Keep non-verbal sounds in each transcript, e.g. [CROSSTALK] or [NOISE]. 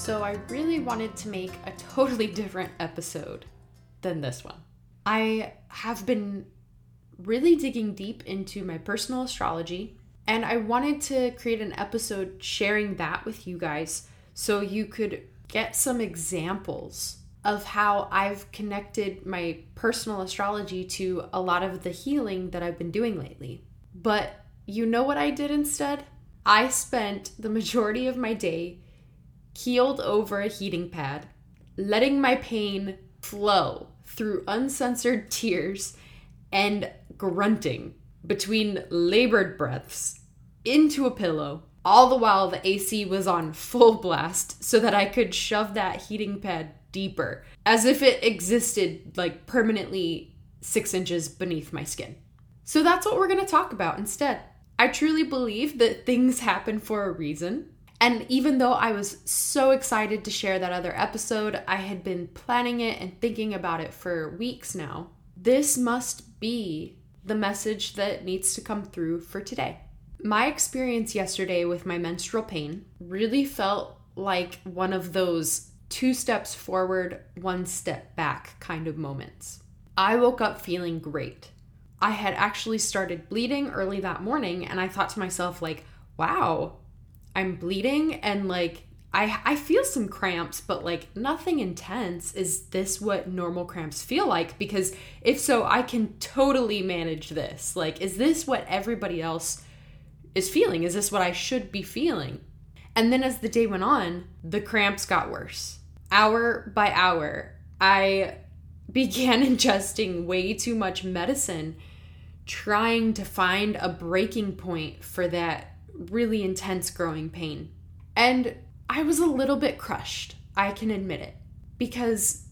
So I really wanted to make a totally [LAUGHS] different episode than this one. I have been really digging deep into my personal astrology, and I wanted to create an episode sharing that with you guys so you could get some examples of how I've connected my personal astrology to a lot of the healing that I've been doing lately. But you know what I did instead? I spent the majority of my day keeled over a heating pad, letting my pain flow through uncensored tears and grunting between labored breaths into a pillow, all the while the AC was on full blast so that I could shove that heating pad deeper, as if it existed like permanently six inches beneath my skin. So that's what we're gonna talk about instead. I truly believe that things happen for a reason. And even though I was so excited to share that other episode, I had been planning it and thinking about it for weeks now. This must be the message that needs to come through for today. My experience yesterday with my menstrual pain really felt like one of those two steps forward, one step back kind of moments. I woke up feeling great. I had actually started bleeding early that morning and I thought to myself like, wow, I'm bleeding and like I I feel some cramps, but like nothing intense. Is this what normal cramps feel like? Because if so, I can totally manage this. Like is this what everybody else is feeling? Is this what I should be feeling? And then as the day went on, the cramps got worse. Hour by hour, I [LAUGHS] began ingesting way too much medicine trying to find a breaking point for that really intense growing pain. And I was a little bit crushed, I can admit it, because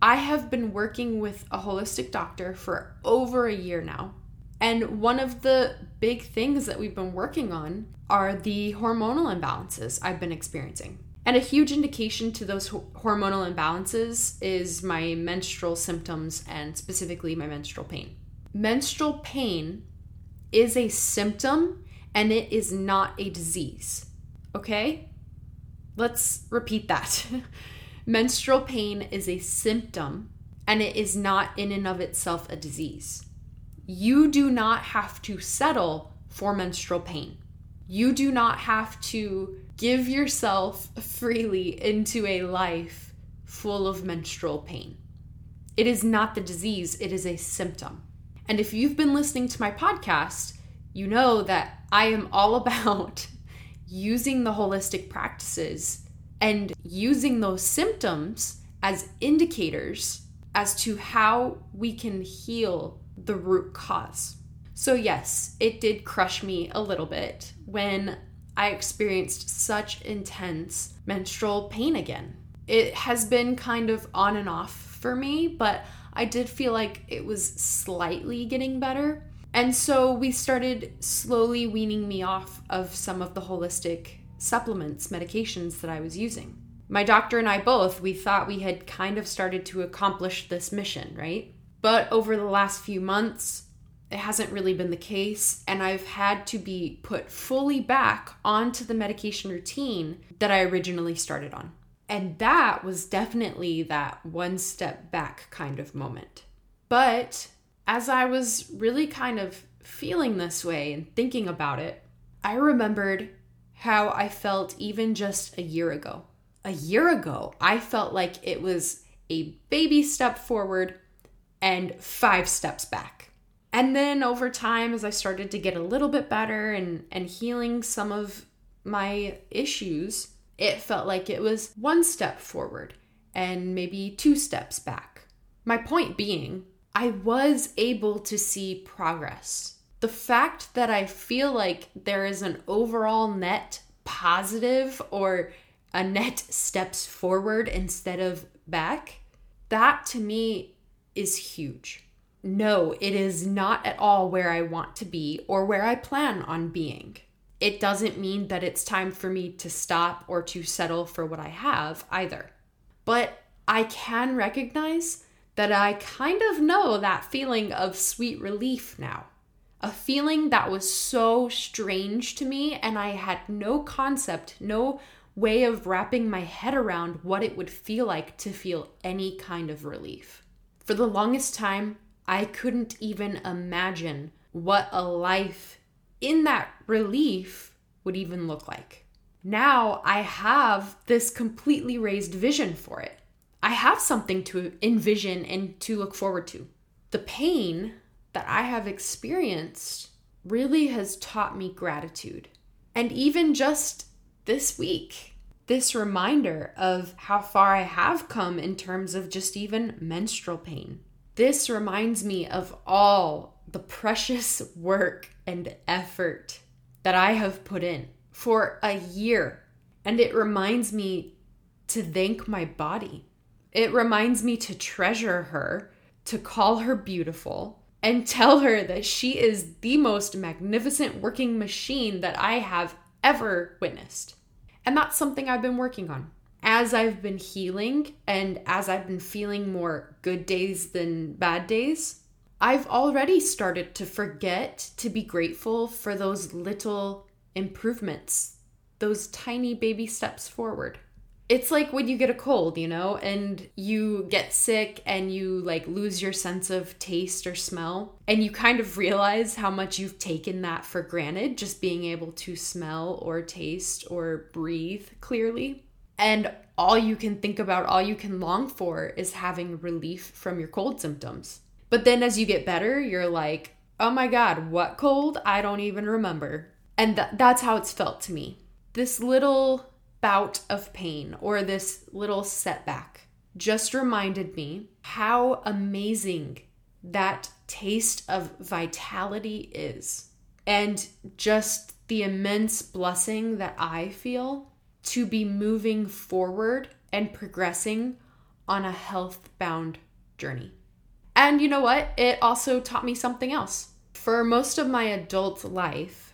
I have been working with a holistic doctor for over a year now. And one of the big things that we've been working on are the hormonal imbalances I've been experiencing. And a huge indication to those hormonal imbalances is my menstrual symptoms and specifically my menstrual pain. Menstrual pain is a symptom and it is not a disease. Okay? Let's repeat that. [LAUGHS] Menstrual pain is a symptom and it is not in and of itself a disease. You do not have to settle for menstrual pain. You do not have to give yourself freely into a life full of menstrual pain. It is not the disease, it is a symptom. And if you've been listening to my podcast, you know that I am all [LAUGHS] about using the holistic practices and using those symptoms as indicators as to how we can heal the root cause. So, yes, it did crush me a little bit when I experienced such intense menstrual pain again. It has been kind of on and off for me, but I did feel like it was slightly getting better. And so we started slowly weaning me off of some of the holistic supplements, medications that I was using. My doctor and I both, we thought we had kind of started to accomplish this mission, right? But over the last few months, it hasn't really been the case, and I've had to be put fully back onto the medication routine that I originally started on. And that was definitely that one step back kind of moment. But as I was really kind of feeling this way and thinking about it, I remembered how I felt even just a year ago. A year ago, I felt like it was a baby step forward and five steps back. And then over time, as I started to get a little bit better and, and healing some of my issues, it felt like it was one step forward and maybe two steps back. My point being I was able to see progress. The fact that I feel like there is an overall net positive or a net steps forward instead of back, that to me is huge. No, it is not at all where I want to be or where I plan on being. It doesn't mean that it's time for me to stop or to settle for what I have either. But I can recognize that I kind of know that feeling of sweet relief now. A feeling that was so strange to me, and I had no concept, no way of wrapping my head around what it would feel like to feel any kind of relief. For the longest time, I couldn't even imagine what a life in that relief would even look like. Now I have this completely raised vision for it. I have something to envision and to look forward to. The pain that I have experienced really has taught me gratitude. And even just this week, this reminder of how far I have come in terms of just even menstrual pain. This reminds me of all the precious [LAUGHS] work and effort that I have put in for a year. And it reminds me to thank my body. It reminds me to treasure her, to call her beautiful, and tell her that she is the most magnificent working machine that I have ever witnessed. And that's something I've been working on. As I've been healing and as I've been feeling more good days than bad days, I've already started to forget to be grateful for those little improvements, those tiny baby steps forward it's like when you get a cold, you know, and you get sick and you like lose your sense of taste or smell, and you kind of realize how much you've taken that for granted, just being able to smell or taste or breathe clearly. And all you can think about, all you can long for is having relief from your cold symptoms. But then as you get better, you're like, oh my God, what cold? I don't even remember. And th- that's how it's felt to me. This little bout of pain or this little setback just reminded me how amazing that taste of vitality is and just the immense blessing that I feel to be moving forward and progressing on a health bound journey. And you know what? It also taught me something else. For most of my adult life,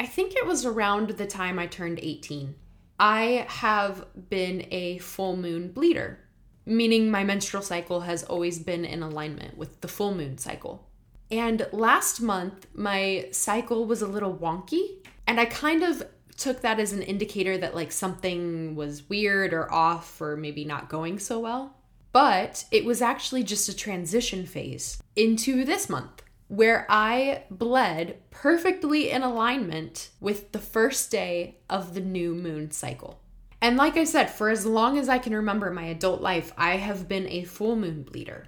I think it was around the time I turned 18. I have been a full moon bleeder, meaning my menstrual cycle has always been in alignment with the full moon cycle. And last month, my cycle was a little wonky, and I kind of took that as an indicator that like something was weird or off or maybe not going so well. But it was actually just a transition phase into this month where I bled perfectly in alignment with the first day of the new moon cycle. And like I said, for as long as I can remember my adult life, I have been a full moon bleeder.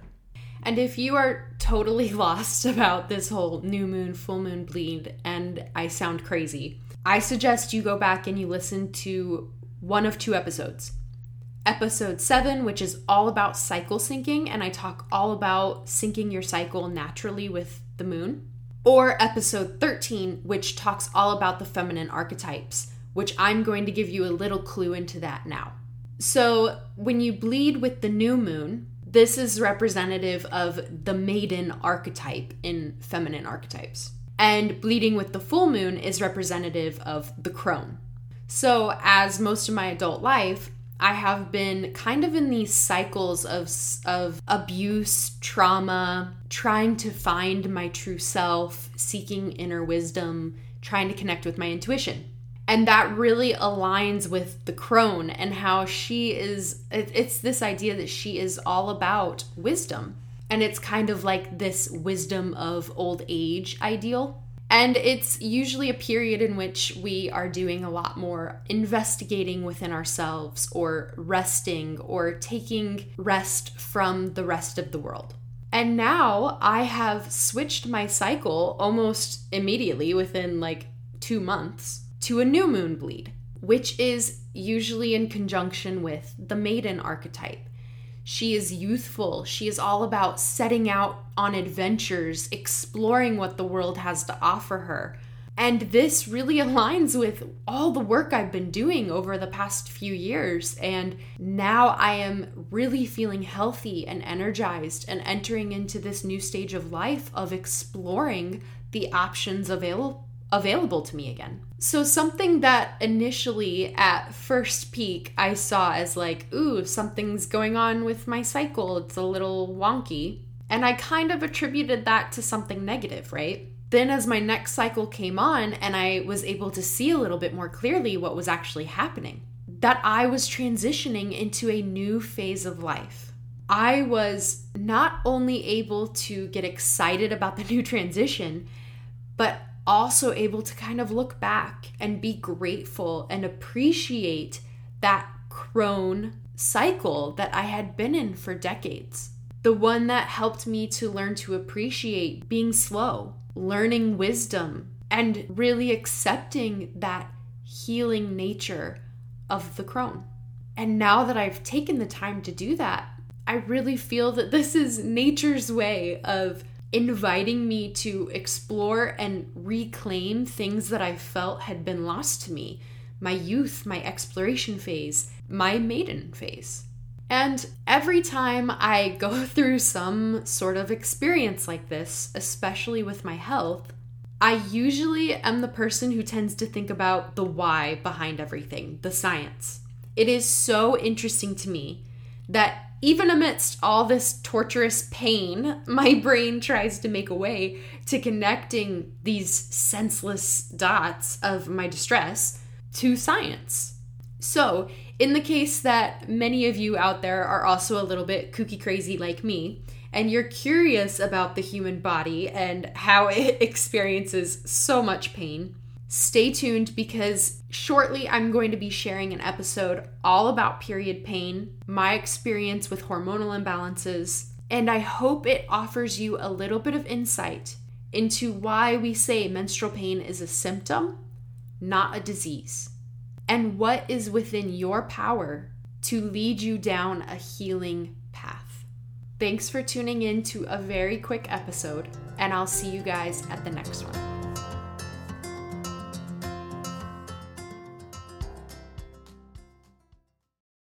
And if you are totally [LAUGHS] lost about this whole new moon, full moon bleed, and I sound crazy, I suggest you go back and you listen to one of two episodes episode seven, which is all about cycle syncing, and I talk all about syncing your cycle naturally with the moon, or episode 13, which talks all about the feminine archetypes, which I'm going to give you a little clue into that now. So, when you bleed with the new moon, this is representative of the maiden archetype in feminine archetypes. And bleeding with the full moon is representative of the crone. So, as most of my adult life, I have been kind of in these cycles of of abuse, trauma, trying to find my true self, seeking inner wisdom, trying to connect with my intuition. And that really aligns with the crone and how she is it's this idea that she is all about wisdom. And it's kind of like this wisdom of old age ideal and it's usually a period in which we are doing a lot more investigating within ourselves or resting or taking rest from the rest of the world. And now I have switched my cycle almost immediately within like two months to a new moon bleed, which is usually in conjunction with the maiden archetype. She is youthful. She is all about setting out on adventures, exploring what the world has to offer her. And this really aligns with all the work I've been doing over the past few years. And now I am really feeling healthy and energized and entering into this new stage of life of exploring the options available available to me again. So, something that initially at first peak I saw as like, ooh, something's going on with my cycle, it's a little wonky. And I kind of attributed that to something negative, right? Then, as my next cycle came on and I was able to see a little bit more clearly what was actually happening, that I was transitioning into a new phase of life. I was not only able to get excited about the [LAUGHS] new transition, but also able to kind of look back and be grateful and appreciate that crone cycle that I had been in for decades. The one that helped me to learn to appreciate being slow, learning wisdom, and really accepting that healing nature of the crone. And now that I've taken the time to do that, I really feel that this is nature's way of inviting me to explore and reclaim things that I felt had been lost to me my youth, my exploration phase, my maiden phase. And every time I go [LAUGHS] through some sort of experience like this, especially with my health, I usually am the person who tends to think about the why behind everything, the science. It is so interesting to me that even amidst all this torturous pain, my brain tries to make a way to connecting these senseless dots of my distress to science. So, in the case that many of you out there are also a little bit kooky crazy like me, and you're curious about the human body and how it [LAUGHS] experiences so much pain, stay tuned because shortly I'm going to be sharing an episode all about period pain, my experience with hormonal imbalances, and I hope it offers you a little bit of insight into why we say menstrual pain is a symptom, not a disease, and what is within your power to lead you down a healing path. Thanks for tuning in to a very quick episode, and I'll see you guys at the next one.